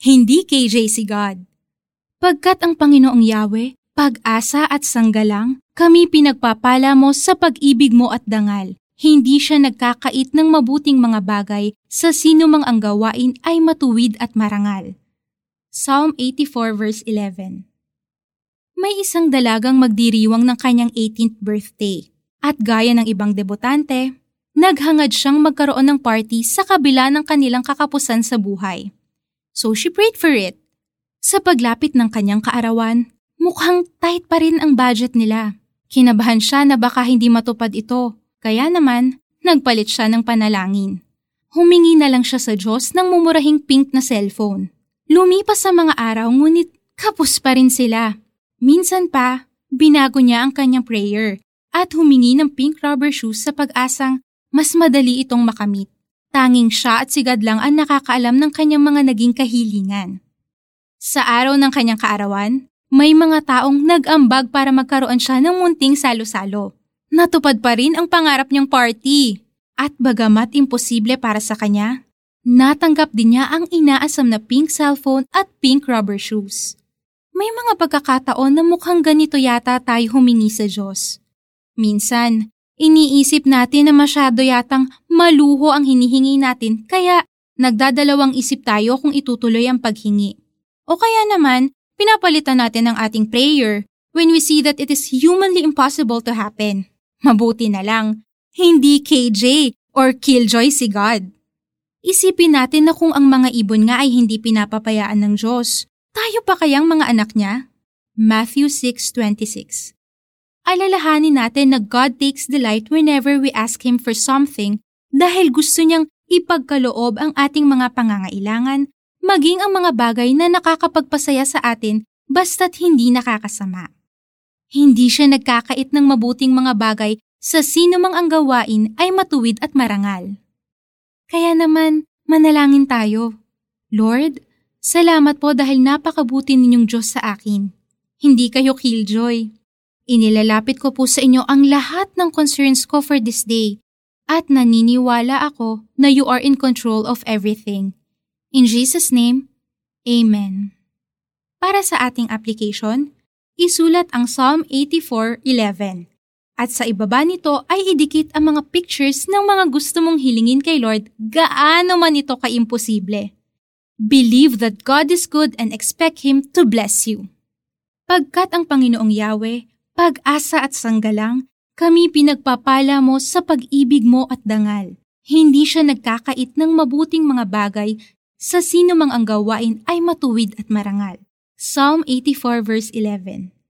hindi KJ si God. Pagkat ang Panginoong Yahweh, pag-asa at sanggalang, kami pinagpapala mo sa pag-ibig mo at dangal. Hindi siya nagkakait ng mabuting mga bagay sa sino mang ang gawain ay matuwid at marangal. Psalm 84 verse 11 May isang dalagang magdiriwang ng kanyang 18th birthday. At gaya ng ibang debutante, naghangad siyang magkaroon ng party sa kabila ng kanilang kakapusan sa buhay. So she prayed for it. Sa paglapit ng kanyang kaarawan, mukhang tight pa rin ang budget nila. Kinabahan siya na baka hindi matupad ito kaya naman, nagpalit siya ng panalangin. Humingi na lang siya sa Diyos ng mumurahing pink na cellphone. Lumipas sa mga araw ngunit kapos pa rin sila. Minsan pa, binago niya ang kanyang prayer at humingi ng pink rubber shoes sa pag-asang mas madali itong makamit. Tanging siya at sigad lang ang nakakaalam ng kanyang mga naging kahilingan. Sa araw ng kanyang kaarawan, may mga taong nag-ambag para magkaroon siya ng munting salo-salo natupad pa rin ang pangarap niyang party. At bagamat imposible para sa kanya, natanggap din niya ang inaasam na pink cellphone at pink rubber shoes. May mga pagkakataon na mukhang ganito yata tayo humingi sa Diyos. Minsan, iniisip natin na masyado yatang maluho ang hinihingi natin kaya nagdadalawang isip tayo kung itutuloy ang paghingi. O kaya naman, pinapalitan natin ang ating prayer when we see that it is humanly impossible to happen. Mabuti na lang, hindi KJ or Killjoy si God. Isipin natin na kung ang mga ibon nga ay hindi pinapapayaan ng Diyos, tayo pa kayang mga anak niya? Matthew 6.26 Alalahanin natin na God takes delight whenever we ask Him for something dahil gusto niyang ipagkaloob ang ating mga pangangailangan, maging ang mga bagay na nakakapagpasaya sa atin basta't hindi nakakasama. Hindi siya nagkakait ng mabuting mga bagay sa sino mang ang gawain ay matuwid at marangal. Kaya naman, manalangin tayo. Lord, salamat po dahil napakabuti ninyong Diyos sa akin. Hindi kayo killjoy. Inilalapit ko po sa inyo ang lahat ng concerns ko for this day at naniniwala ako na you are in control of everything. In Jesus' name, Amen. Para sa ating application, isulat ang Psalm 84.11. At sa ibaba nito ay idikit ang mga pictures ng mga gusto mong hilingin kay Lord gaano man ito kaimposible. Believe that God is good and expect Him to bless you. Pagkat ang Panginoong Yahweh, pag-asa at sanggalang, kami pinagpapala mo sa pag-ibig mo at dangal. Hindi siya nagkakait ng mabuting mga bagay sa sino mang ang gawain ay matuwid at marangal. Psalm 84 verse 11